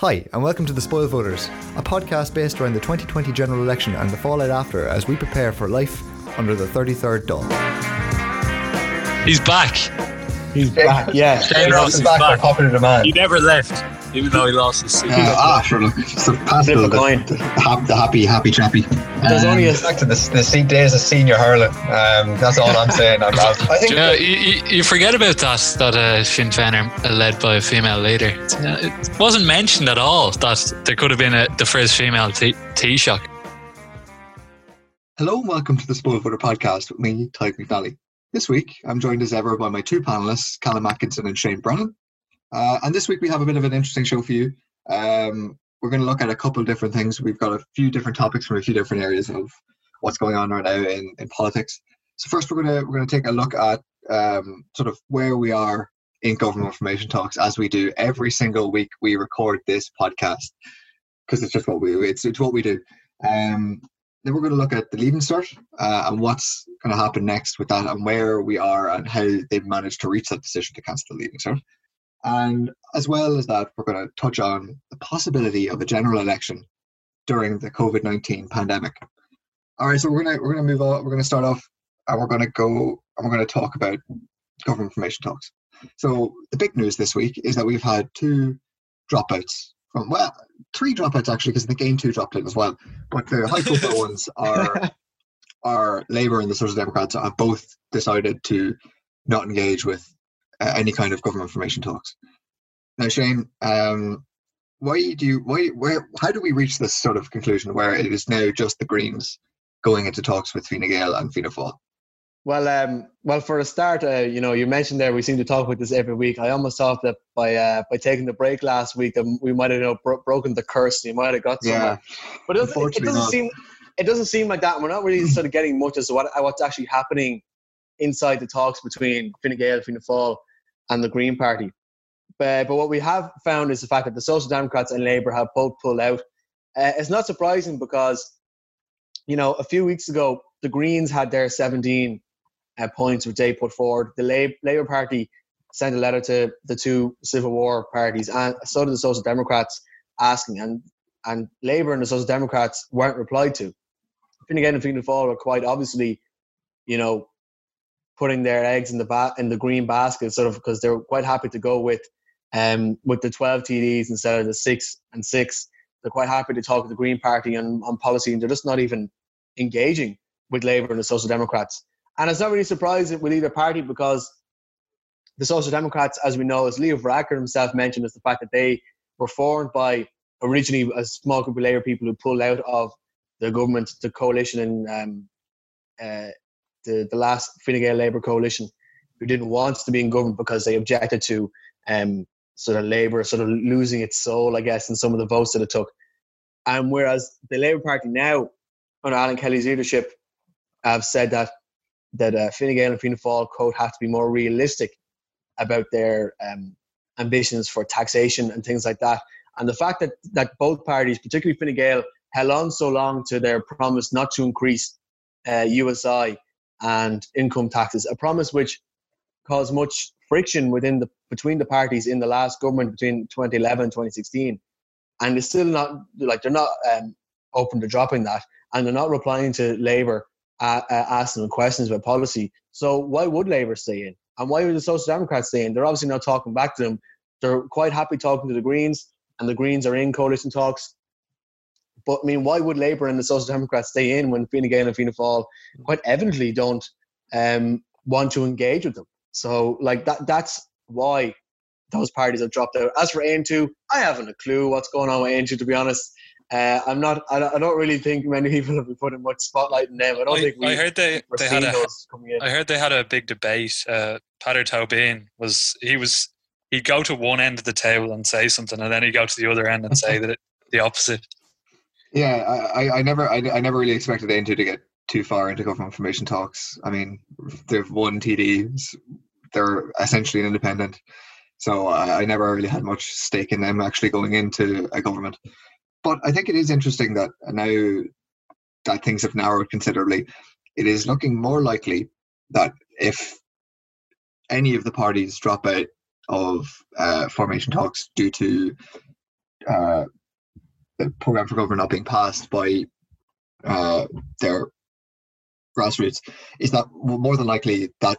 Hi, and welcome to The Spoiled Voters, a podcast based around the 2020 general election and the fallout after as we prepare for life under the 33rd Dáil. He's back. He's back, yeah. Shane Ross is back by back. popular demand. He never left, even though he lost his seat. Uh, ah, sure. Look, so Paschal, a the, the, the happy, happy chappy. There's Um, only a Back to the, the seat days of senior hurling. Um, that's all I'm saying. I'm. I think you, know, you, you- you forget about that that uh, Sinn Féin are led by a female leader. Uh, It wasn't mentioned at all that there could have been a, the first female T- Taoiseach. Hello and welcome to the Spoiled Voter podcast with me, Tadgh McNally. This week, I'm joined as ever by my two panelists, Calum Atkinson and Shane Brennan. Uh, and this week, we have a bit of an interesting show for you. Um, we're going to look at a couple of different things. We've got a few different topics from a few different areas of what's going on right now in, in politics. So first, we're going to we're going to take a look at um, sort of where we are in government information talks, as we do every single week. We record this podcast because it's just what we it's it's what we do. Um, then we're going to look at the leaving cert uh, and what's going to happen next with that and where we are and how they've managed to reach that decision to cancel the leaving cert. And as well as that, we're going to touch on the possibility of a general election during the COVID nineteen pandemic. All right, so we're gonna we're gonna move on. We're gonna start off, and we're gonna go and we're gonna talk about government information talks. So the big news this week is that we've had two dropouts from well, three dropouts actually, because the Aontú dropped in as well. But the high profile ones are are Labour and the Social Democrats have both decided to not engage with any kind of government information talks. Now, Shane, um, why do you why where how do we reach this sort of conclusion where it is now just the Greens going into talks with Fine Gael and Fianna Fáil? well, um, well. For a start, uh, you know, you mentioned there we seem to talk about this every week. I almost thought that by uh, by taking the break last week, that we might have you know, bro- broken the curse. You might have got somewhere. but it doesn't, it doesn't seem it doesn't seem like that. We're not really sort of getting much as to what what's actually happening inside the talks between Fine Gael, Fianna Fáil, and the Green Party. But, but what we have found is the fact that the Social Democrats and Labour have both pulled out. Uh, it's not surprising because, you know, a few weeks ago, the Greens had their 17 uh, points which they put forward. The Lab- Labour Party sent a letter to the two Civil War parties, and so did the Social Democrats, asking, and and Labour and the Social Democrats weren't replied to. Fine Gael and Fianna Fáil were quite obviously, you know, putting their eggs in the in the green basket, sort of because they're quite happy to go with um with the 12 TDs instead of the six and six. They're quite happy to talk to the Green Party on, on policy, and they're just not even engaging with Labour and the Social Democrats. And it's not really surprising with either party because the Social Democrats, as we know, as Leo Varadkar himself mentioned, is the fact that they were formed by originally a small group of Labour people who pulled out of the government, the coalition, and um, uh, the the last Fine Gael Labour coalition, who didn't want to be in government because they objected to um, sort of Labour sort of losing its soul, I guess, in some of the votes that it took. And whereas the Labour Party now, under Alan Kelly's leadership, have said that that uh, Fine Gael and Fianna Fáil quote have to be more realistic about their um, ambitions for taxation and things like that. And the fact that that both parties, particularly Fine Gael, held on so long to their promise not to increase uh, USC and income taxes, a promise which caused much friction within the between the parties in the last government between 2011 and 2016, and it's still not like they're not um, open to dropping that, and they're not replying to Labour uh, uh, asking questions about policy. So why would Labour stay in, and why would the Social Democrats stay in? They're obviously not talking back to them. They're quite happy talking to the Greens, and the Greens are in coalition talks. But I mean, why would Labour and the Social Democrats stay in when Fine Gael and Fianna Fáil quite evidently don't um, want to engage with them? So, like that, that's why those parties have dropped out. As for Aontú, I haven't a clue what's going on with Aontú. To be honest, uh, I'm not. I don't I don't really think many people have been putting much spotlight on them. I don't I, think we. I heard they, they had a. I heard they had a big debate. Uh, Peadar Tóibín was he was he'd go to one end of the table and say something, and then he'd go to the other end and say that it, the opposite. Yeah, I, I- never, I, I never really expected Aontú to get too far into government information talks. I mean, they've won TDs, they're essentially independent, so I, I never really had much stake in them actually going into a government. But I think it is interesting that now that things have narrowed considerably, it is looking more likely that if any of the parties drop out of uh, formation talks due to uh, the program for government not being passed by uh, their grassroots is that more than likely that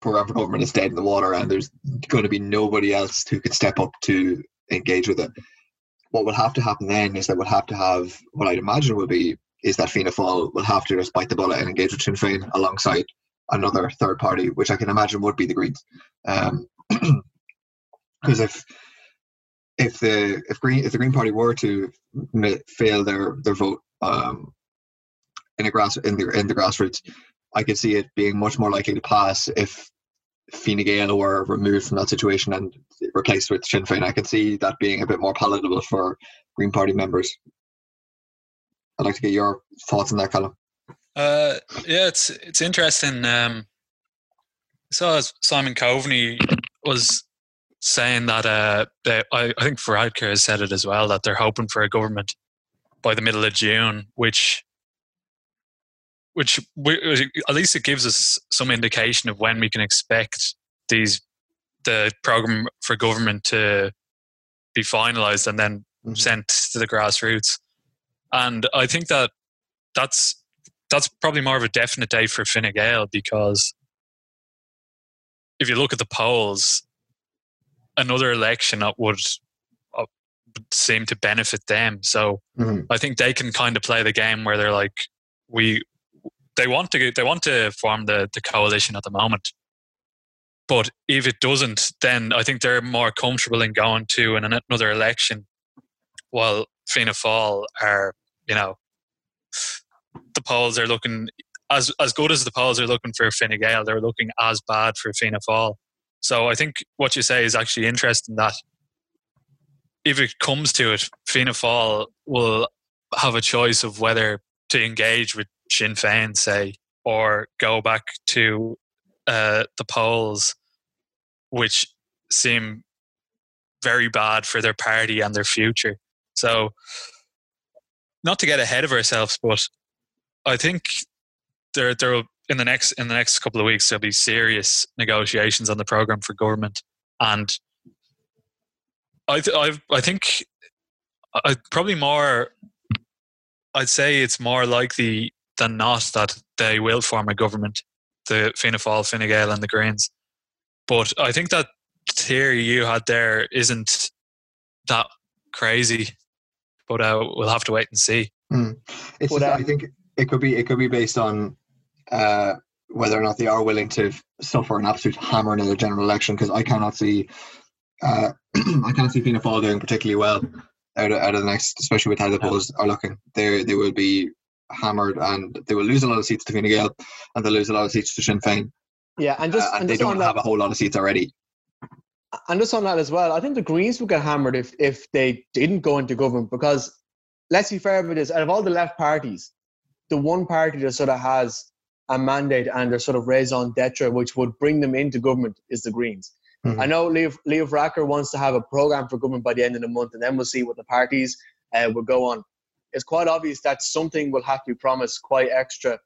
program for government is dead in the water and there's going to be nobody else who can step up to engage with it. What will have to happen then is that we'll have to have what I'd imagine will be is that Fianna Fáil will have to just bite the bullet and engage with Sinn Féin alongside another third party, which I can imagine would be the Greens. Because um, if if the if Green if the Green Party were to fail their their vote um, in a grass in the in the grassroots, I could see it being much more likely to pass if Fine Gael were removed from that situation and replaced with Sinn Féin. I could see that being a bit more palatable for Green Party members. I'd like to get your thoughts on that, Calum. Uh, yeah, it's it's interesting. Um, I Simon Coveney was saying that uh, they, I, I think Varadkar has said it as well that they're hoping for a government by the middle of June, which which we, at least it gives us some indication of when we can expect these the program for government to be finalized and then mm-hmm. sent to the grassroots. And I think that that's that's probably more of a definite day for Fine Gael because if you look at the polls, another election would, uh, seem to benefit them. So mm-hmm. I think they can kind of play the game where they're like, we they want to they want to form the, the coalition at the moment. But if it doesn't, then I think they're more comfortable in going to an, another election, while Fianna Fáil are, you know, the polls are looking as as good as the polls are looking for Fine Gael, they're looking as bad for Fianna Fáil. So I think what you say is actually interesting that if it comes to it, Fianna Fáil will have a choice of whether to engage with Sinn Féin, say, or go back to uh, the polls, which seem very bad for their party and their future. So, not to get ahead of ourselves, but I think there there will in the next in the next couple of weeks there'll be serious negotiations on the program for government, and I th- I I think I probably more. I'd say it's more likely than not that they will form a government, the Fianna Fáil, Fine Gael, and the Greens. But I think that theory you had there isn't that crazy. But uh, we'll have to wait and see. Mm. It's but, just, uh, I think it could be it could be based on uh, whether or not they are willing to suffer an absolute hammer in a general election. Because I cannot see uh, I can't see Fianna Fáil doing particularly well out of, out of the next, especially with how the polls are looking. They they will be hammered and they will lose a lot of seats to Fine Gael and they'll lose a lot of seats to Sinn Féin. Yeah, and just uh, and, and they don't have that, a whole lot of seats already. And just on that as well, I think the Greens would get hammered if if they didn't go into government because let's be fair about this. Out of all the left parties, the one party that sort of has a mandate and their sort of raison d'etre, which would bring them into government, is the Greens. Mm-hmm. I know Leo, Leo Varadkar wants to have a program for government by the end of the month, and then we'll see what the parties uh, will go on it's quite obvious that something will have to be promised quite extra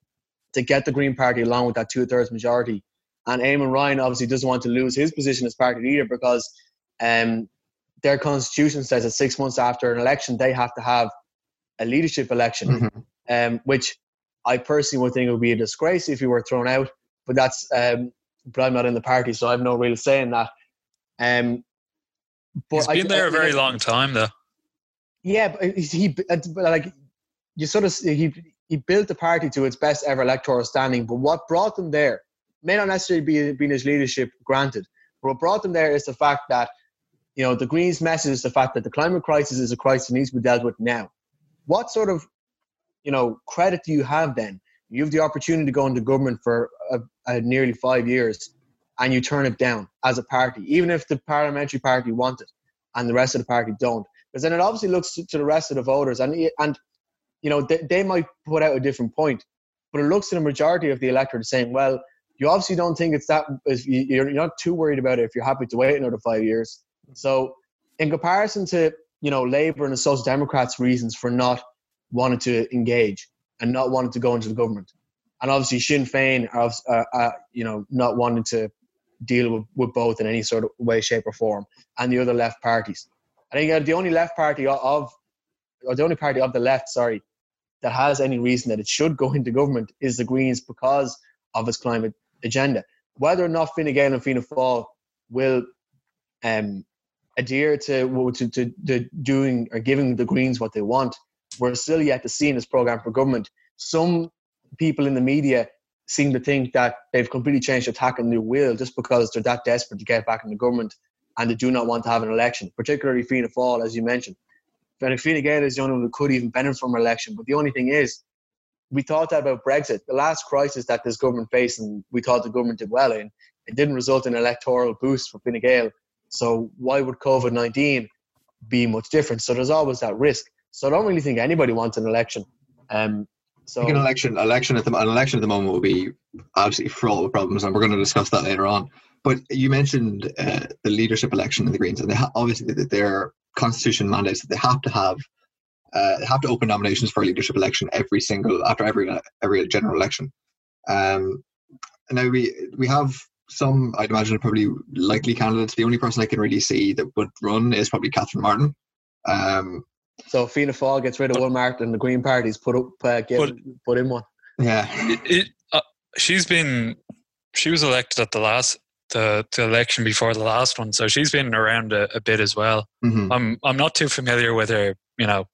to get the Green Party along with that two thirds majority. And Eamon Ryan obviously doesn't want to lose his position as party leader because um, their constitution says that six months after an election, they have to have a leadership election, mm-hmm. um, which I personally would think it would be a disgrace if you were thrown out. But that's, um, but I'm not in the party, so I have no real say in that. Um, but He's been I, there I, a very long time, though. Yeah, but he like you sort of he he built the party to its best ever electoral standing. But what brought them there may not necessarily be being his leadership granted. But what brought them there is the fact that you know the Greens' message is the fact that the climate crisis is a crisis that needs to be dealt with now. What sort of you know credit do you have then? You have the opportunity to go into government for a, a nearly five years, and you turn it down as a party, even if the parliamentary party want it and the rest of the party don't because then it obviously looks to, to, the rest of the voters and and you know they, they might put out a different point but it looks to the majority of the electorate saying well you obviously don't think it's that if you're not too worried about it if you're happy to wait another five years so in comparison to you know labor and the social democrats reasons for not wanting to engage and not wanted to go into the government and obviously Sinn Féin are, uh, uh, you know not wanting to deal with, with both in any sort of way shape or form and the other left parties I think uh, the only left party of, or the only party of the left, sorry, that has any reason that it should go into government is the Greens because of its climate agenda. Whether or not Fine Gael and Fianna Fáil will um, adhere to, to, to, to doing or giving the Greens what they want, we're still yet to see in this program for government. Some people in the media seem to think that they've completely changed their tack and their will just because they're that desperate to get back in the government and they do not want to have an election, particularly Fianna Fáil, as you mentioned. Fine Gael is the only one who could even benefit from an election. But the only thing is, we thought that about Brexit. The last crisis that this government faced, and we thought the government did well in, it didn't result in an electoral boost for Fine Gael. So why would COVID 19 be much different? So there's always that risk. So I don't really think anybody wants an election. Um, so an election, election at the an election at the moment will be absolutely fraught with problems, and we're going to discuss that later on. But you mentioned uh, the leadership election in the Greens, and they ha- obviously their constitution mandates that they have to have uh, have to open nominations for a leadership election every single after every every general election. Um, now we we have some, I'd imagine, probably likely candidates. The only person I can really see that would run is probably Catherine Martin. Um, so Fianna Fáil gets rid of one mark, and the Green Party's put up, uh, get, But- put in one. yeah, It, it, uh, she's been, she was elected at the last, the, the election before the last one, so she's been around a, a bit as well. Mhm. I'm I'm not too familiar with her, you know,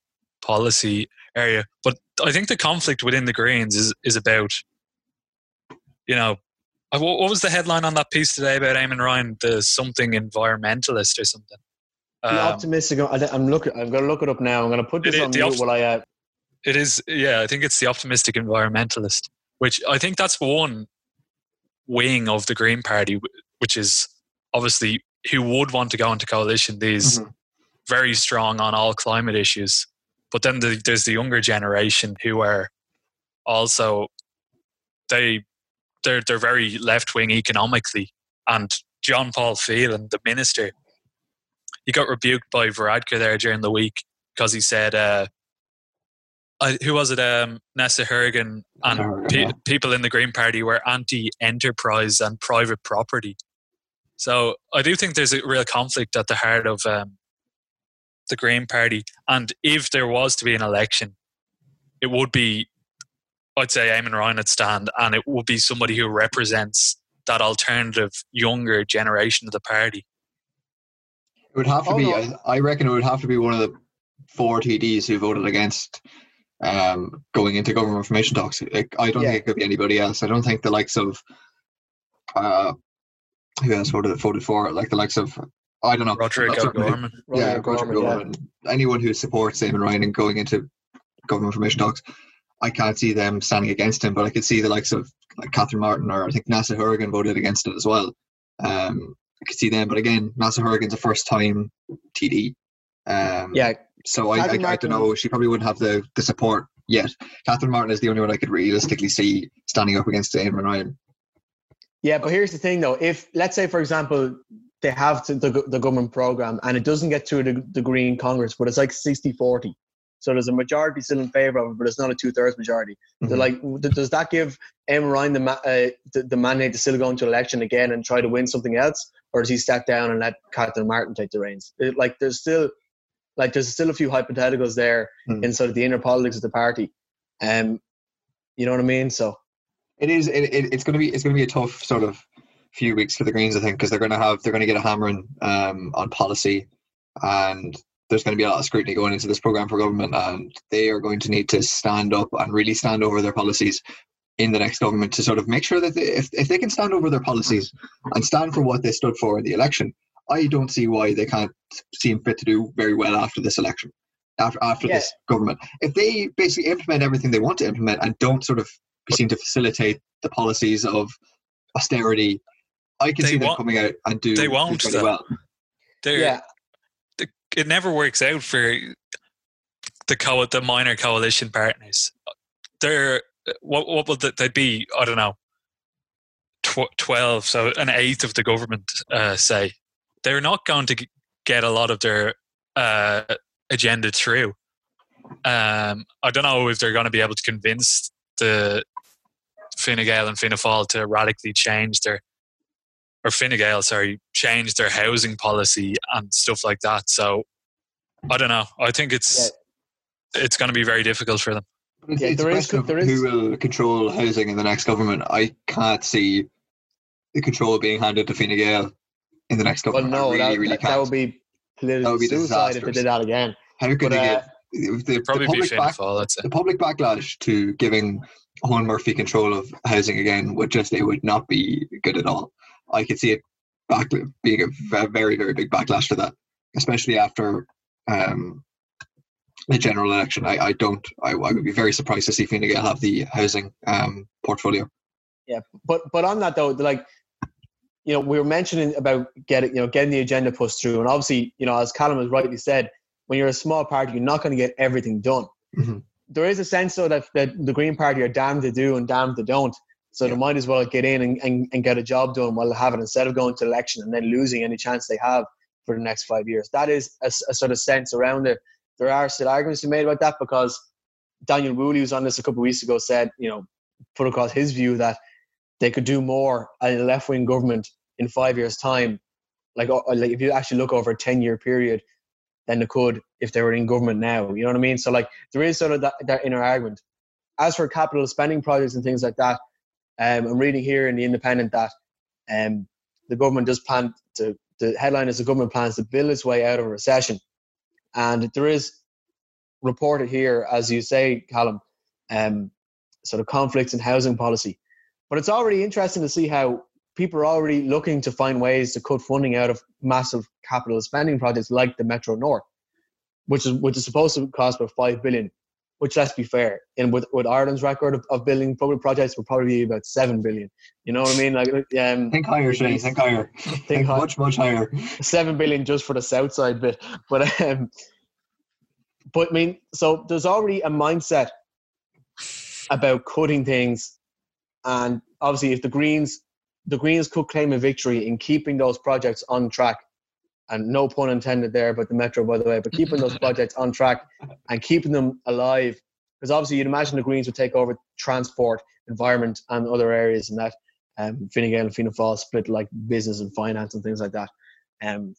policy area, but I think the conflict within the Greens is is about, you know, uh, what, what was the headline on that piece today about Eamon Ryan, the something environmentalist or something? The Um, optimistic. I'm looking. I'm going to look it up now. I'm going to put this is on the mute opt- while I. Uh, It is, yeah. I think it's the optimistic environmentalist, which I think that's one wing of the Green Party, which is obviously who would want to go into coalition. These Mhm. very strong on all climate issues, but then the, there's the younger generation who are also they they're they're very left wing economically. And John Paul Phelan, the minister, he got rebuked by Varadkar there during the week because he said. Uh, I, who was it? Um, Neasa Hourigan and pe- people in the Green Party were anti-enterprise and private property. So I do think there's a real conflict at the heart of um, the Green Party. And if there was to be an election, it would be, I'd say, Eamon Ryan would stand, and it would be somebody who represents that alternative younger generation of the party. It would have to Oh, be. no. I, I reckon it would have to be one of the four TDs who voted against um, going into government information talks. Like, I don't Yeah. think it could be anybody else. I don't think the likes of uh, who else voted voted for it, like the likes of I don't know. Roderic That's certainly- O'Gorman. yeah, Roger Roger Gorman, yeah. Anyone who supports Eamon Ryan and going into government information talks, I can't see them standing against him. But I could see the likes of like Catherine Martin or I think Neasa Hourigan voted against it as well. Um, I could see them, but again, Neasa Hourigan's a first time TD. Um, Yeah, So I, I, Catherine I don't know. She probably wouldn't have the, the support yet. Catherine Martin is the only one I could realistically see standing up against Eamon Ryan. Yeah, but here's the thing though. If let's say, for example, they have to, the, the government program and it doesn't get through the, the Green Congress, but it's like 60 40. So there's a majority still in favor of it, but it's not a two thirds majority. They're Mhm. like, does that give M. Ryan the, ma- uh, the the mandate to still go into election again and try to win something else, or does he step down and let Catherine Martin take the reins? It, like, there's still, like, there's still a few hypotheticals there Hmm. sort of the inner politics of the party. Um, you know what I mean? So It is. It, it, it's going to be. It's going to be a tough sort of few weeks for the Greens, I think, because they're going to have they're going to get a hammering um, on policy, and there's going to be a lot of scrutiny going into this program for government, and they are going to need to stand up and really stand over their policies in the next government to sort of make sure that they, if if they can stand over their policies and stand for what they stood for in the election, I don't see why they can't seem fit to do very well after this election. After, after Yeah. this government, if they basically implement everything they want to implement and don't sort of seem to facilitate the policies of austerity. I can They see them coming out and do, they won't, pretty though. well. They're, yeah, it never works out for the co- the minor coalition partners. They're what what would they be? I don't know, tw- twelve, so an eighth of the government. Uh, say they're not going to get a lot of their uh, agenda through. Um, I don't know if they're going to be able to convince the Fine Gael and Fianna Fáil to radically change their or Fine Gael, sorry, change their housing policy and stuff like that. So I don't know. I think it's it's going to be very difficult for them. It's, Yeah, a there is, there is. who will control housing in the next government. I can't see the control being handed to Fine Gael in the next government. Well, government. no, really, that, really that, that would be political That would be suicide if they did that again. How could But, they uh, get the, the, Probably the public Fianna back, Fáil, I'd the public backlash to giving Eoghan Murphy control of housing again would just it would not be good at all. I could see it back being a very very big backlash to that, especially after um, the general election. I, I don't. I, I would be very surprised to see Fine Gael have the housing um, portfolio. Yeah, but but on that though, like you know, we were mentioning about getting you know getting the agenda pushed through, and obviously you know as Calum has rightly said, when you're a small party, you're not going to get everything done. Mhm. There is a sense though that, that the Green Party are damned to do and damned to don't. So Yeah. they might as well get in and, and, and get a job done while they have it instead of going to election and then losing any chance they have for the next five years. That is a sort of sense around it. There are still arguments to be made about that because Daniel Woolley was on this a couple of weeks ago, said, you know, put across his view that they could do more in a left wing government in five years' time. Like, like if you actually look over a 10 year period, than they could if they were in government now. You know what I mean? So, like, there is sort of that, that inner argument. As for capital spending projects and things like that, um, I'm reading here in the Independent that um, the government does plan to, the headline is the government plans to build its way out of a recession. And there is reported here, as you say, Calum, um, sort of conflicts in housing policy. But it's already interesting to see how people are already looking to find ways to cut funding out of massive capital spending projects like the Metro North, which is which is supposed to cost about five billion. Which, let's be fair, and with, with Ireland's record of, of building public projects, will probably be about seven billion. You know what I mean? Like, um, Think higher, Shane. Think hhigher. Think, high- much much higher. seven billion just for the south side bit. But um, but I mean, so there's already a mindset about cutting things, and obviously, if the Greens, the Greens could claim a victory in keeping those projects on track, and no pun intended there, but the metro, by the way, but keeping those projects on track and keeping them alive, because obviously, you'd imagine the Greens would take over transport, environment, and other areas, and that. Um, Fine Gael and Fianna Fáil split like business and finance and things like that. Um,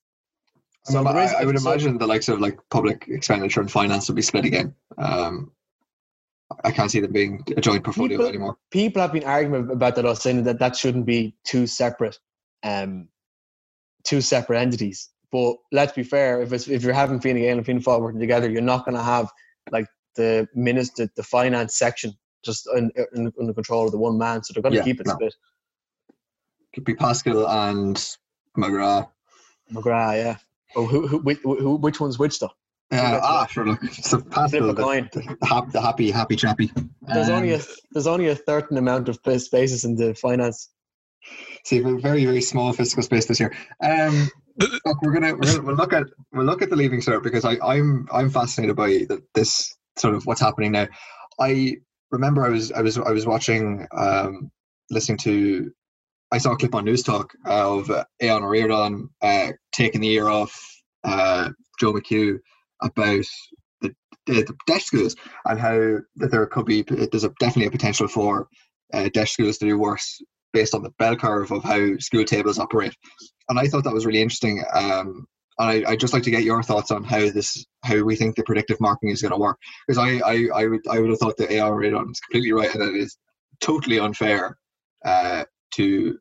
So there is- I, I would so- imagine the likes of like public expenditure and finance would be split again. Um, I can't see them being a joint portfolio People- anymore. people have been arguing about that, us saying that that shouldn't be two separate, um, two separate entities. But let's be fair, if it's if you're having Fine Gael and Fianna Fáil working together, you're not going to have like the minister, the finance section, just in, in, under control of the one man. So they're going to Yeah, keep it no. split. Could be Paschal and McGrath. McGrath, yeah. Oh, who, who, which, who, which one's which though? Uh, ah, sure. Look, so Paschal, the, coin. the, happy, happy chappy. There's only a Um, there's only a certain amount of pa- spaces in the finance. see we're very, very small fiscal space this year. Um, look, we're gonna, we're look at we'll look at the leaving cert because I, I'm I'm fascinated by the, this sort of what's happening now. I remember I was I was I was watching um, listening to I saw a clip on Newstalk of uh, Aodhán Ó Ríordáin uh, taking the ear off uh, Joe McHugh about the, the, the deaf schools and how that there could be there's a, definitely a potential for uh, deaf schools to do worse based on the bell curve of how school tables operate. And I thought that was really interesting. Um, and I, I'd just like to get your thoughts on how this, how we think the predictive marking is going to work. Because I, I, I would, I would have thought that Ó Ríordáin is completely right, and that it is totally unfair uh, to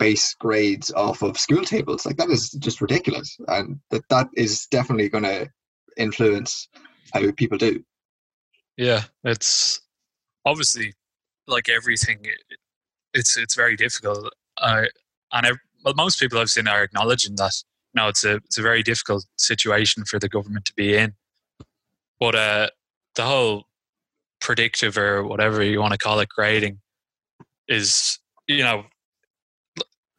base grades off of school tables. Like that is just ridiculous, and that that is definitely going to influence how people do. Yeah, it's obviously like everything. It- It's it's very difficult. I and ev- well, most people I've seen are acknowledging that. No, it's a it's a very difficult situation for the government to be in. But uh, the whole predictive or whatever you want to call it grading is you know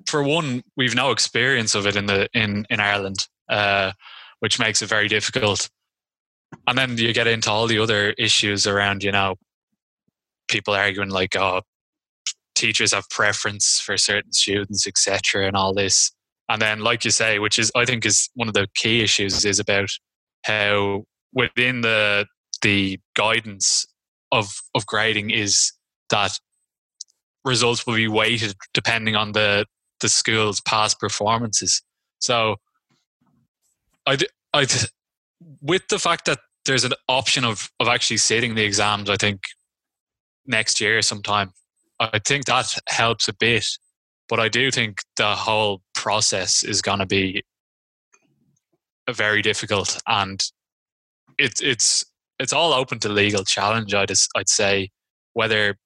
for one we've no experience of it in the in in Ireland uh, which makes it very difficult and then you get into all the other issues around you know people arguing like oh teachers have preference for certain students etc and all this and then like you say which is i think is one of the key issues is about how within the the guidance of of grading is that results will be weighted depending on the the school's past performances so i I th- with the fact that there's an option of of actually sitting the exams, I think next year sometime. I think that helps a bit, but I do think the whole process is going to be very difficult, and it's it's it's all open to legal challenge. I'd I'd say whether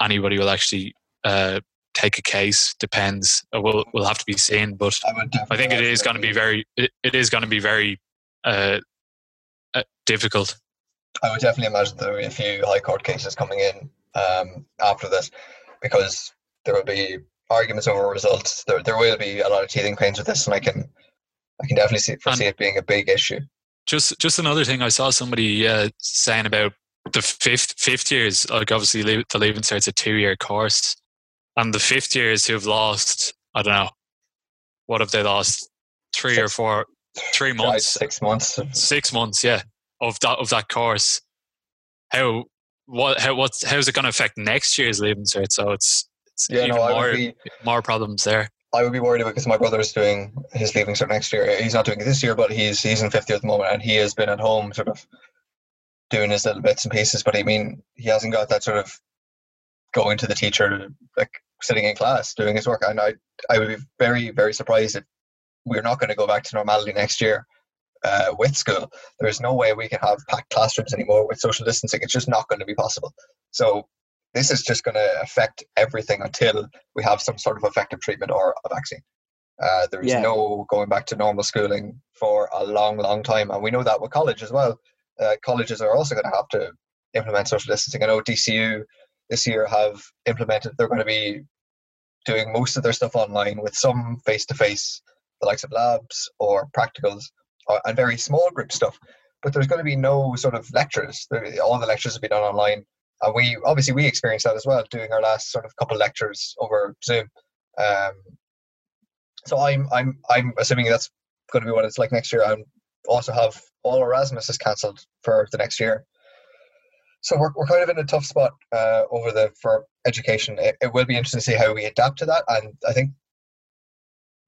anybody will actually uh, take a case depends. It will will have to be seen, but I, I think it is going to be very it, it is going to be very uh, uh, difficult. I would definitely imagine there will be a few high court cases coming in um, after this because there will be arguments over results. There, there will be a lot of teething pains with this, and I can I can definitely see, foresee it being a big issue. Just just another thing, I saw somebody uh, saying about the fifth fifth years. Like obviously, the leaving starts a two year course, and the fifth years who have lost, I don't know, what have they lost? Three or four, three months, six months, six months, yeah, of that of that course. How what how what's how's it going to affect next year's leaving cert? So it's it's Yeah, even no, more be more problems there. I would be worried about because my brother is doing his leaving cert next year. He's not doing it this year, but he's he's in fifth year at the moment, and he has been at home sort of doing his little bits and pieces. But I mean, he hasn't got that sort of going to the teacher, like sitting in class doing his work. And I I would be very very surprised if we're not going to go back to normality next year uh, with school. There's no way we can have packed classrooms anymore with social distancing. It's just not going to be possible. So this is just going to affect everything until we have some sort of effective treatment or a vaccine. Uh, there is Yeah. no going back to normal schooling for a long, long time, and we know that with college as well. Uh, colleges are also going to have to implement social distancing. I know DCU this year have implemented. They're going to be doing most of their stuff online with some face-to-face, the likes of labs or practicals, and very small group stuff. But there's going to be no sort of lectures. All the lectures will be done online and we obviously we experienced that as well doing our last sort of couple lectures over zoom um, so i'm i'm i'm assuming that's going to be what it's like next year i also have all erasmus is cancelled for the next year so we're, we're kind of in a tough spot uh, over the for education it, it will be interesting to see how we adapt to that and i think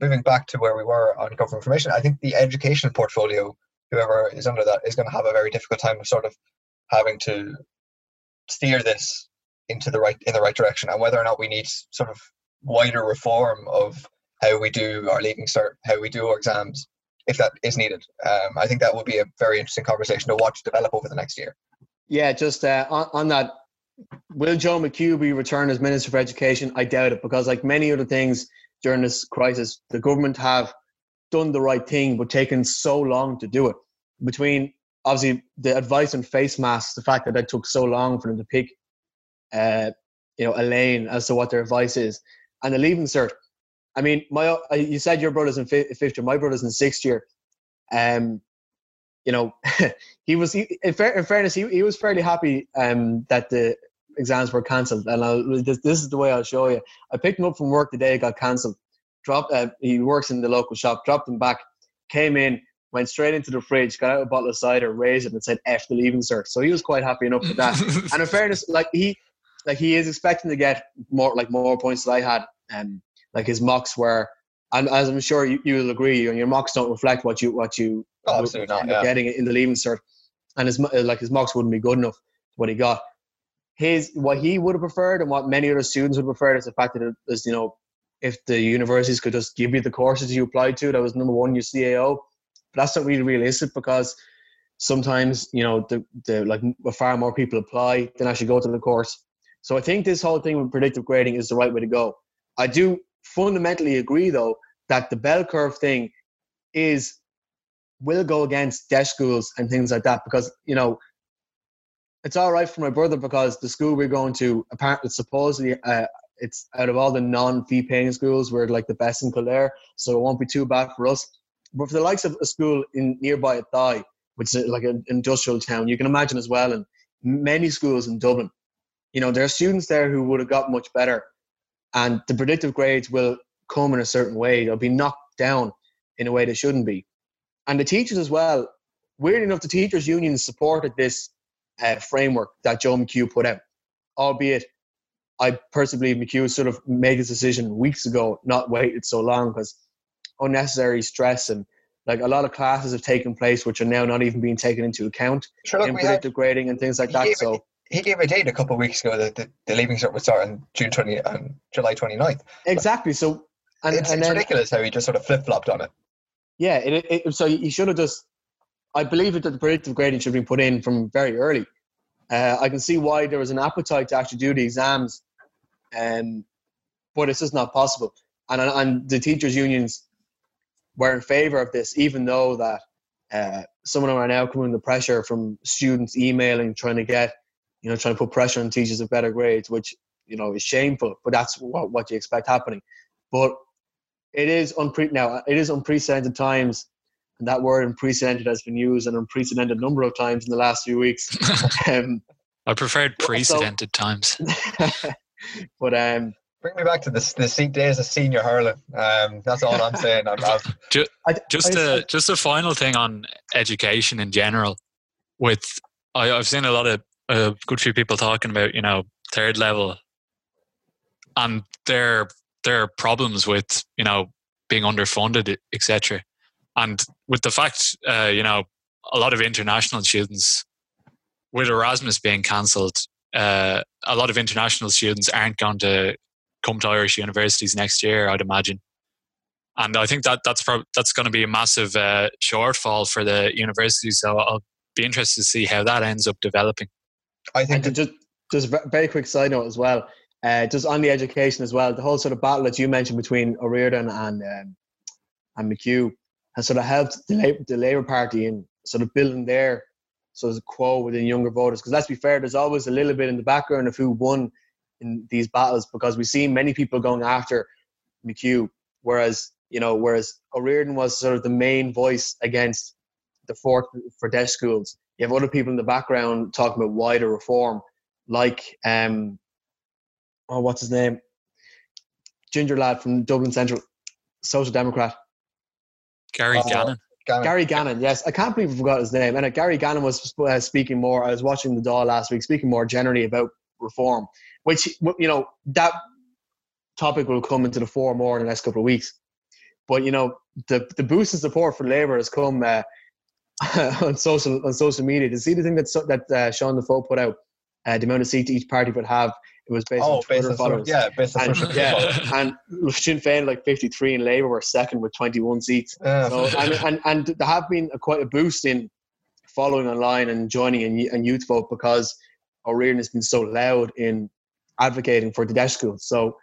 moving back to where we were on government information i think the education portfolio whoever is under that is going to have a very difficult time of sort of having to steer this into the right in the right direction and whether or not we need sort of wider reform of how we do our leaving cert, how we do our exams, if that is needed. Um, I think that would be a very interesting conversation to watch develop over the next year. Yeah, just uh, on, on that, will Joe McHugh be returned as Minister for Education? I doubt it because, like many other things during this crisis, the government have done the right thing but taken so long to do it. Between obviously the advice on face masks, the fact that it took so long for them to pick, uh, you know, a lane as to what their advice is, and the leaving cert. I mean, my you said your brother's in fi- fifth year, my brother's in sixth year. Um, you know, he was he, in, fair, in fairness, he, he was fairly happy um, that the exams were cancelled. And I'll, this, this is the way I'll show you. I picked him up from work the day it got cancelled. Dropped. Uh, he works in the local shop. Dropped him back. Came in. Went straight into the fridge. Got out a bottle of cider. Raised it and said "F the leaving cert." So he was quite happy enough with that. and in fairness, like he, like he is expecting to get more, like more points that I had. And like his mocks were, and as I'm sure you, you will agree, your your mocks don't reflect what you what you Oh, absolutely not, yeah. getting in the leaving cert, and his like his mocks wouldn't be good enough. What he got, his what he would have preferred, and what many other students would have preferred, is the fact that it is you know, if the universities could just give you the courses you applied to, that was number one, your CAO. But that's not really realistic because sometimes you know the, the like far more people apply than actually go to the course. So I think this whole thing with predictive grading is the right way to go. I do fundamentally agree though that the bell curve thing is will go against deaf schools and things like that because you know it's all right for my brother because the school we're going to apparently supposedly uh, it's out of all the non-fee paying schools we're like the best in Kildare so it won't be too bad for us but for the likes of a school in nearby Athy which is like an industrial town you can imagine as well and many schools in Dublin you know there are students there who would have got much better and the predictive grades will come in a certain way they'll be knocked down in a way they shouldn't be and the teachers as well. Weird enough, the teachers' union supported this uh, framework that Joe McHugh put out, albeit I personally believe McHugh sort of made his decision weeks ago, not waited so long because unnecessary stress and like a lot of classes have taken place which are now not even being taken into account Sure, look, in we had, grading and things like that. gave So he gave a date a couple of weeks ago that the, the leaving cert would start on June 20 and July 29th. exactly. So and, it's and it's then ridiculous how he just sort of flip flopped on it. yeah, it, it, so he should have just. I believe that the predictive grading should be put in from very early. Uh, I can see why there was an appetite to actually do the exams, um, but it's just not possible. And and the teachers' unions were in favour of this, even though that uh, some of them are now coming under pressure from students emailing, trying to get, you know, trying to put pressure on teachers of better grades, which you know is shameful. But that's what, what you expect happening. But it is unpre- now it is unprecedented times, and that word unprecedented has been used an unprecedented number of times in the last few weeks. um, I preferred So- precedented times. but um, Bring me back to the, the seat days of senior hurling. Um, that's all I'm saying. I'm, I've, I, Just I, a just a final thing on education in general. With I, I've seen a lot of a good few people talking about you know third level, and their their problems with you know being underfunded, etc. And with the fact uh, you know a lot of international students with Erasmus being cancelled, uh, a lot of international students aren't going to come to Irish universities next year. I'd imagine and I think that that's that's going to be a massive uh, shortfall for the university. So I'll be interested to see how that ends up developing. I think that, just just a very quick side note as well, uh, just on the education as well, the whole sort of battle that you mentioned between O'Riordan and um, and McHugh has sort of helped the Labour, the Labour Party in sort of building their sort of quo within younger voters. Because let's be fair, there's always a little bit in the background of who won in these battles because we see many people going after McHugh, whereas you know, whereas O'Riordan was sort of the main voice against the fourth for deaf schools. You have other people in the background talking about wider reform, like um, oh, what's his name? Ginger lad from Dublin Central, Social Democrat. Gary Oh, Gannon. Gannon, Gary Gannon, yes, I can't believe I forgot his name. And uh, Gary Gannon was uh, speaking more. I was watching the Dáil last week, speaking more generally about reform, which you know that topic will come into the fore more in the next couple of weeks. But you know, the the boost in support for Labour has come uh, on social on social media. To see the thing that so- that uh, Sean Defoe put out, uh, the amount of seats each party would have, it was based oh, on Twitter based on, followers. yeah, based on And, social yeah, followers. and Sinn Féin like 53 and Labour were second with 21 seats. So and, and and there have been a, quite a boost in following online and joining and, and youth vote because O'Riordan has been so loud in advocating for the deaf schools. So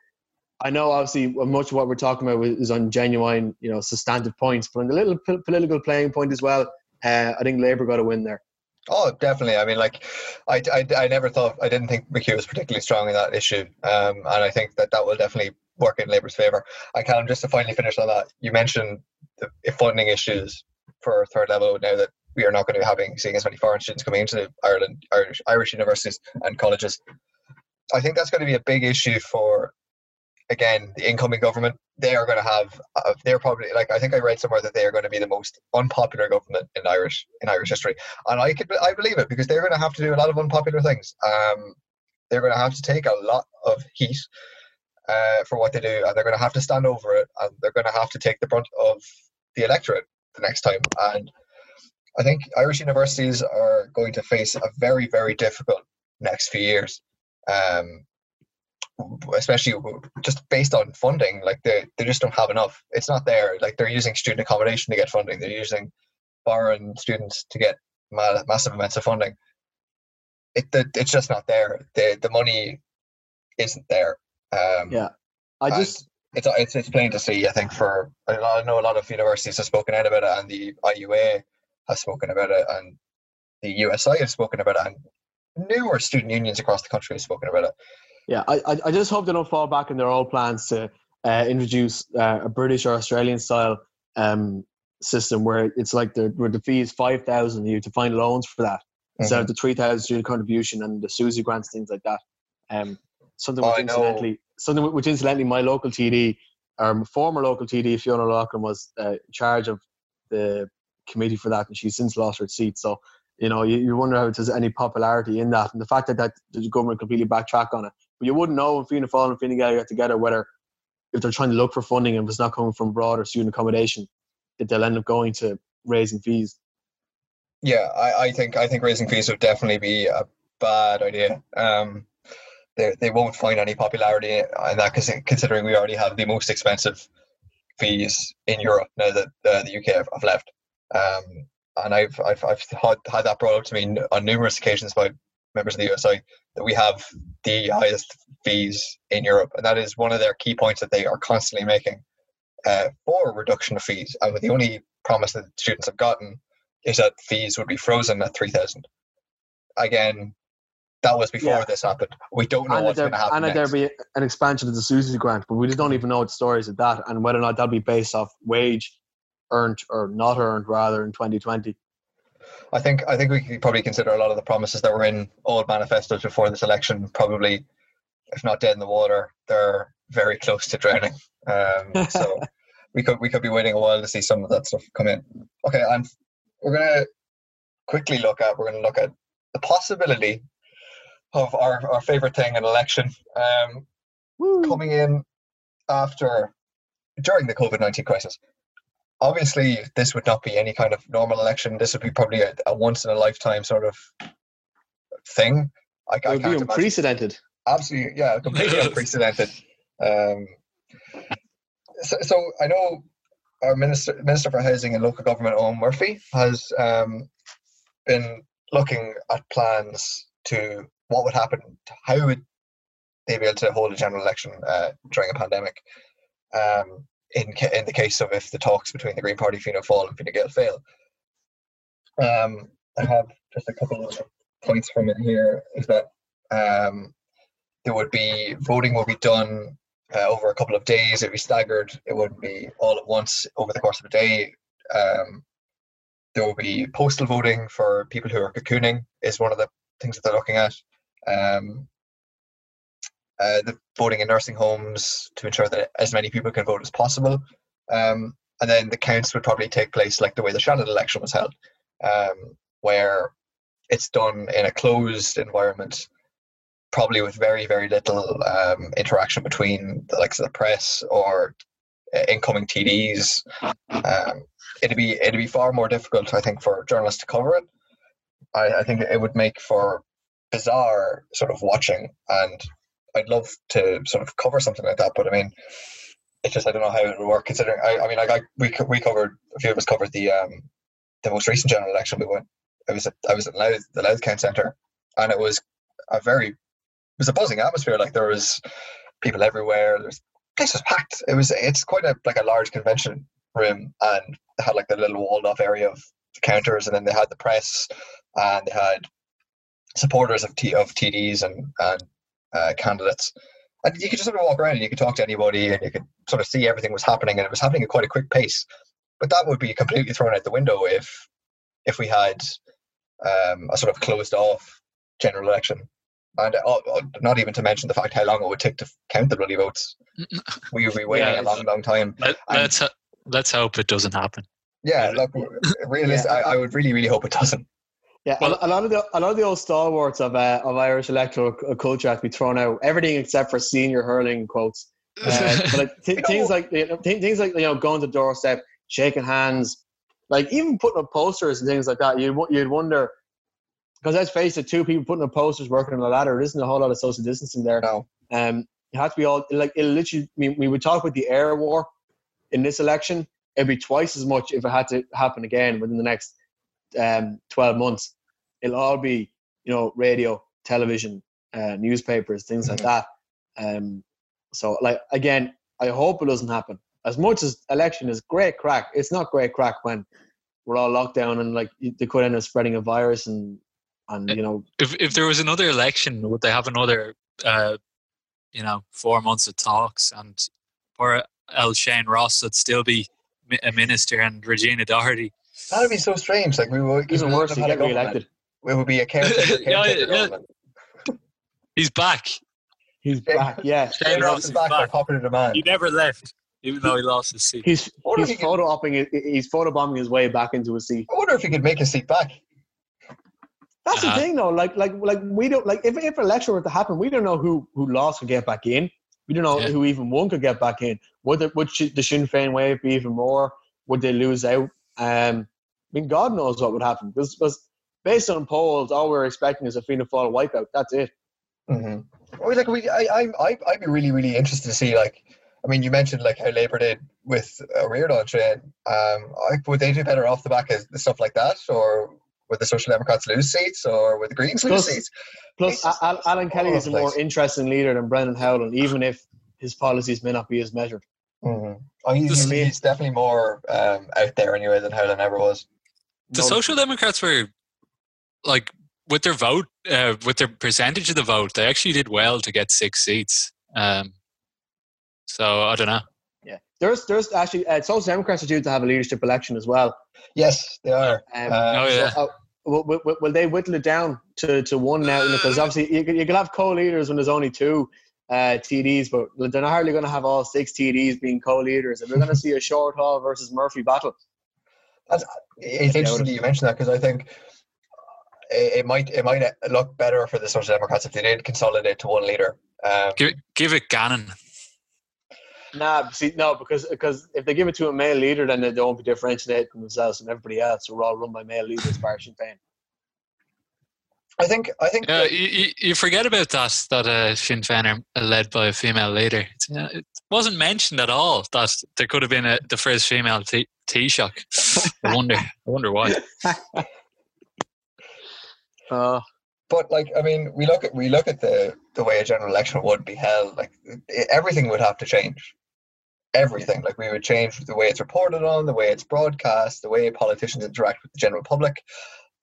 I know obviously much of what we're talking about is on genuine, you know, substantive points, but on the little po- political playing point as well, uh, I think Labour got a win there. Oh, definitely. I mean, like, I, I, I never thought, I didn't think McHugh was particularly strong in that issue. Um, and I think that that will definitely work in Labour's favour. I can just to finally finish on that. You mentioned the funding issues for third level now that we are not going to be having seeing as many foreign students coming into Ireland, Irish, Irish universities and colleges. I think that's going to be a big issue for, again, the incoming government. They are going to have, uh, they're probably like I think I read somewhere that they are going to be the most unpopular government in Irish in Irish history, and I could I believe it because they're going to have to do a lot of unpopular things. Um, they're going to have to take a lot of heat uh, for what they do, and they're going to have to stand over it, and they're going to have to take the brunt of the electorate the next time. And I think Irish universities are going to face a very very difficult next few years. Um, especially just based on funding like they, they just don't have enough. It's not there like they're using student accommodation to get funding. They're using borrowing students to get ma- massive amounts of funding. It the, it's just not there. The the money isn't there. Um Yeah. I just it's, it's it's plain to see i think for I know- a lot of universities have spoken out about it and the iua has spoken about it and the usi has spoken about it and numerous student unions across the country have spoken about it Yeah, I, I- just hope they don't fall back in their old plans to uh, introduce uh, a British or Australian style um, system where it's like the where the fee is five thousand, you to find loans for that instead Mm-hmm. of the three thousand student contribution and the SUSI grants, things like that. Um, something Oh, which incidentally, something which incidentally, my local TD, or former local TD Fiona O'Loughlin was uh, in charge of the committee for that, and she's since lost her seat. So you know, you, you wonder how there's any popularity in that, and the fact that, that the government completely backtrack on it. But you wouldn't know if Fáil and Fine Gael get together whether if they're trying to look for funding and if it's not coming from broader student accommodation. that they'll end up going to raising fees. Yeah, I, I think I think raising fees would definitely be a bad idea. Um, they they won't find any popularity in that considering we already have the most expensive fees in Europe now that uh, the UK have, have left. Um, and I've I've I've had, had that brought up to me on numerous occasions by members of the USI that we have the highest fees in Europe, and that is one of their key points that they are constantly making uh, for reduction of fees. And the only promise that students have gotten is that fees would be frozen at three thousand. Again, that was before Yeah. this happened. We don't know And what's going to happen and there be an expansion of the SUSI grant, but we just don't even know the stories of that and whether or not that'll be based off wage earned or not earned rather in 2020. I think I think we could probably consider a lot of the promises that were in old manifestos before this election probably, if not dead in the water, they're very close to drowning. Um, so we could we could be waiting a while to see some of that stuff come in. Okay, and we're gonna quickly look at we're gonna look at the possibility of our, our favorite thing, an election, um, coming in after during the COVID nineteen crisis. Obviously, this would not be any kind of normal election. This would be probably a, a once in a lifetime sort of thing. I, I It can't would be imagine. unprecedented. Absolutely, yeah, completely unprecedented. Um, so, so I know our minister minister for housing and local government, Eoghan Murphy, has um, been looking at plans to what would happen, how would they be able to hold a general election uh, during a pandemic. Um, in in the case of if the talks between the Green Party, Fianna Fáil, and Fine Gael fail. Um, I have just a couple of points from it here. Is that um, there would be voting will be done uh, over a couple of days. It'd be staggered. It wouldn't be all at once over the course of a day. Um, there will be postal voting for people who are cocooning. Is one of the things that they're looking at. Um, uh, the voting in nursing homes to ensure that as many people can vote as possible. Um, and then the counts would probably take place like the way the Seanad election was held, um, where it's done in a closed environment, probably with very, very little um, interaction between the likes of the press or uh, incoming TDs. Um, it'd be it'd be far more difficult, I think, for journalists to cover it. I, I think it would make for bizarre sort of watching, and I'd love to sort of cover something like that. But I mean, it's just I don't know how it would work. Considering I, I mean, like I, we we covered a few of us covered the um the most recent general election. We went. I was at I was at Louth, the Louth Count Centre, and it was a very it was a buzzing atmosphere. Like there was people everywhere. There's place was packed. It was it's quite a like a large convention room, and had like the little walled off area of counters, and then they had the press, and they had supporters of T of TDs and and uh, candidates. And you could just sort of walk around and you could talk to anybody and you could sort of see everything was happening and it was happening at quite a quick pace. But that would be completely thrown out the window if if we had um, a sort of closed off general election. And uh, uh, not even to mention the fact how long it would take to count the bloody votes. We would be waiting Yeah, a long, long time. Let, And- let's ho- let's hope it doesn't happen. Yeah, look, realistic. Yeah. I, I would really, really hope it doesn't. Yeah, Well- a, lot of the a lot of the old stalwarts of uh, of Irish electoral culture have to be thrown out. Everything except for senior hurling quotes. Uh, but like, th- things like you know, th- things like you know going to the doorstep, shaking hands, like even putting up posters and things like that. You'd you'd wonder because let's face it, two people putting up posters working on a ladder. There isn't a whole lot of social distancing there. No. Um, it has to be all like it literally. I mean, we would talk about the air war in this election. It'd be twice as much if it had to happen again within the next um, twelve months. It'll all be you know radio, television, uh, newspapers, things like that. Um, so like again, I hope it doesn't happen. As much as election is great crack, it's not great crack when we're all locked down and like they could end up spreading a virus and and you know if if there was another election, would they have another, uh, you know, four months of talks and or L. Shane Ross would still be a minister and Regina Doherty? That'd be so strange. Like we would, 'cause even worse, wouldn't you get re-elected. It would be a caretaker, caretaker yeah. government. He's back. He's back, yeah. Shane Shane Ross Ross is is back by back. popular demand. He never left, even though he lost his seat. He's What if he's he photo opping he's photobombing his way back into a seat. I wonder if he could make his seat back. That's Uh-huh. the thing though. Like like like we don't like if if an election were to happen, we don't know who who lost could get back in. We don't know Yeah. who even won could get back in. Would the would Sh- the Sinn Féin wave be even more? would they lose out? Um, I mean, God knows what would happen because, because based on polls, all we're expecting is a Fianna Fáil wipeout. That's it. Mm-hmm. Well, like we, I, I, I'd be really, really interested to see. Like, I mean, you mentioned like how Labour did with uh, Ríordáin train. Um, would they do better off the back of stuff like that, or would the Social Democrats lose seats, or would the Greens Plus- lose seats? Plus, just Alan Kelly is a more interesting leader than Brendan Howlin, even if his policies may not be as measured. Mm-hmm. Oh, he's, Just- he's definitely more um, out there anyway than Howlin ever was. The No- Social Democrats were like with their vote, uh, with their percentage of the vote, they actually did well to get six seats. Um, so I don't know. Yeah, there's there's actually uh, Social Democrats are due to have a leadership election as well. Yes, they are. Um, Uh, Oh, yeah. So, uh, will, will, will they whittle it down to, to one now? Because obviously you, can- you can have co-leaders when there's only two uh, TDs, but they're not hardly going to have all six TDs being co-leaders, and we're going to see a Shortall versus Murphy battle. It's interesting that you mentioned that because I think it, it might it might look better for the Social Democrats if they did consolidate to one leader. Um, Give, give it Gannon. Nah, see, no, because because if they give it to a male leader, then they won't be differentiating themselves from everybody else. We're all run by male leaders, bar Sinn Féin. I think I think Yeah, you, you, you forget about that. That uh, Sinn Féin are led by a female leader. It's, uh, it wasn't mentioned at all that there could have been a, the first female T- Taoiseach. I wonder. I wonder why. Uh, but like I mean, we look at we look at the the way a general election would be held. Like i everything would have to change. Everything. Like we would change the way it's reported on, the way it's broadcast, the way politicians interact with the general public.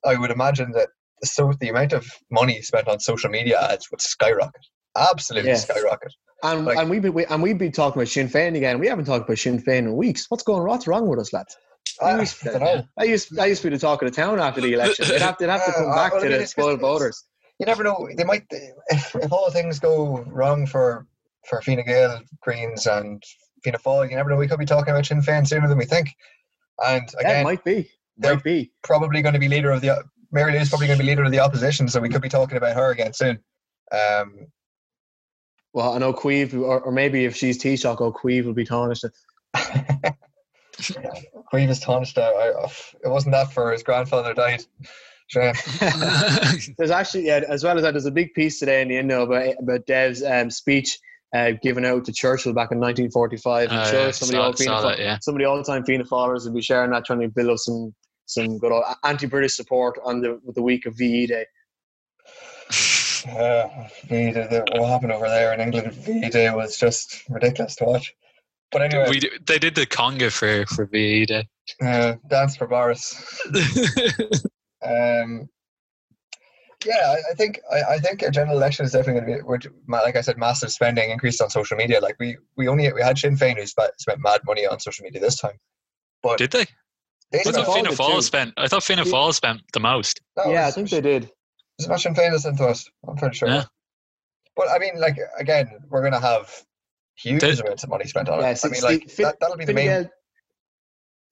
I would imagine that so the amount of money spent on social media ads would skyrocket. Absolutely Yeah. skyrocket. and Like- and we be we, and we'd be talking about Sinn Féin again. We haven't talked about Sinn Féin in weeks. What's going? What's wrong with us, lads? I, I used to- I used I used to be the talk of the town after the election. They'd have, they'd have to Uh, come back well, I to mean, the spoiled voters. you never know. They might if, if all things go wrong for for Fine Gael, Greens, and Fianna Fáil. You never know. We could be talking about Sinn Féin sooner than we think. And Yeah, it again, might be. Might be. probably going to be leader of the Mary Lou's probably going to be leader of the opposition, so we could be talking about her again soon. Um, Well, I know Cuív, or, or maybe if she's Taoiseach, oh, Cuív will be tarnished. Queen is tarnished out. I, it wasn't that for his grandfather died. Sure. there's actually, yeah, as well as that, there's a big piece today in the Indo about, about Dev's um, speech uh, given out to Churchill back in 1945. I'm Uh, sure yeah, some, of the saw- old Fianna saw Fa- that, yeah. some of the old-time Fianna Fáilers will be sharing that, trying to build up some some good old anti-British support on the with the week of VE Day. Uh, VE Day, what happened over there in England? VE Day was just ridiculous to watch. But anyway, we, d- they did the conga for for VE Day. uh, dance for Boris. Um, yeah, I, I think I, I think a general election is definitely going to be, which, like I said, massive spending increased on social media. Like we we only we had Sinn Féin who spent mad money on social media this time, but did they? They I Fianna thought spent, Fianna Fáil spent. I thought Fianna Yeah. Fáil spent the most. that yeah, I think they did. It's not Sinn Féin that sent us. I'm pretty sure. Yeah. But I mean, like again, we're going to have huge Did- amounts of money spent on Yeah, it. see- I mean, like Fin- that, that'll be the Fine main. Gael-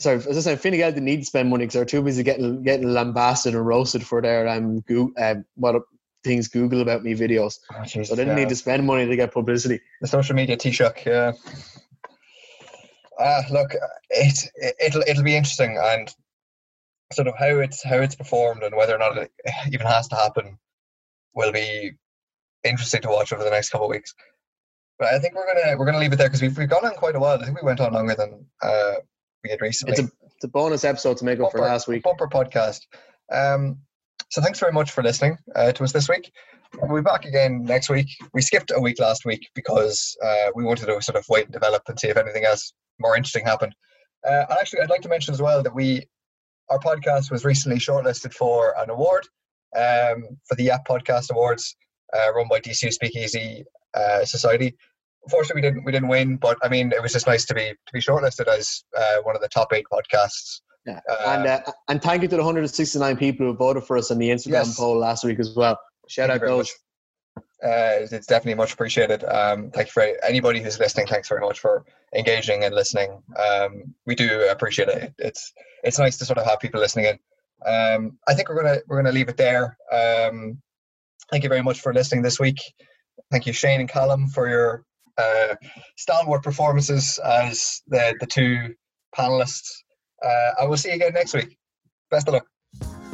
sorry, as I said, Fine Gael didn't need to spend money because they're too busy getting getting lambasted and roasted for their um, go- um what things Google about me videos. Oh, jeez, So they didn't yeah. need to spend money to get publicity. the social media Taoiseach, yeah. Uh, look, it, it it'll it'll be interesting and sort of how it's how it's performed and whether or not it even has to happen will be interesting to watch over the next couple of weeks. But I think we're gonna we're gonna leave it there because we've we've gone on quite a while. I think we went on longer than uh, we had recently. It's a it's a bonus episode to make up for last week. bumper podcast. Um, so thanks very much for listening uh, to us this week. We'll be back again next week. We skipped a week last week because uh, we wanted to sort of wait and develop and see if anything else more interesting happened. Uh, and actually, I'd like to mention as well that we our podcast was recently shortlisted for an award um, for the Yap Podcast Awards, uh, run by DCU Speakeasy uh, Society. Unfortunately, we didn't we didn't win, but I mean, it was just nice to be to be shortlisted as uh, one of the top eight podcasts. Yeah. Uh, and uh, and thank you to the 169 people who voted for us on the Instagram Yes. poll last week as well. Shout Thank out those. much. Uh, it's definitely much appreciated. Um, thank you for anybody who's listening. Thanks very much for engaging and listening. Um, we do appreciate it. It's it's nice to sort of have people listening in. Um, I think we're gonna we're gonna leave it there. Um, thank you very much for listening this week. Thank you, Shane and Calum, for your uh, stalwart performances as the the two panelists. Uh, I will see you again next week. Best of luck.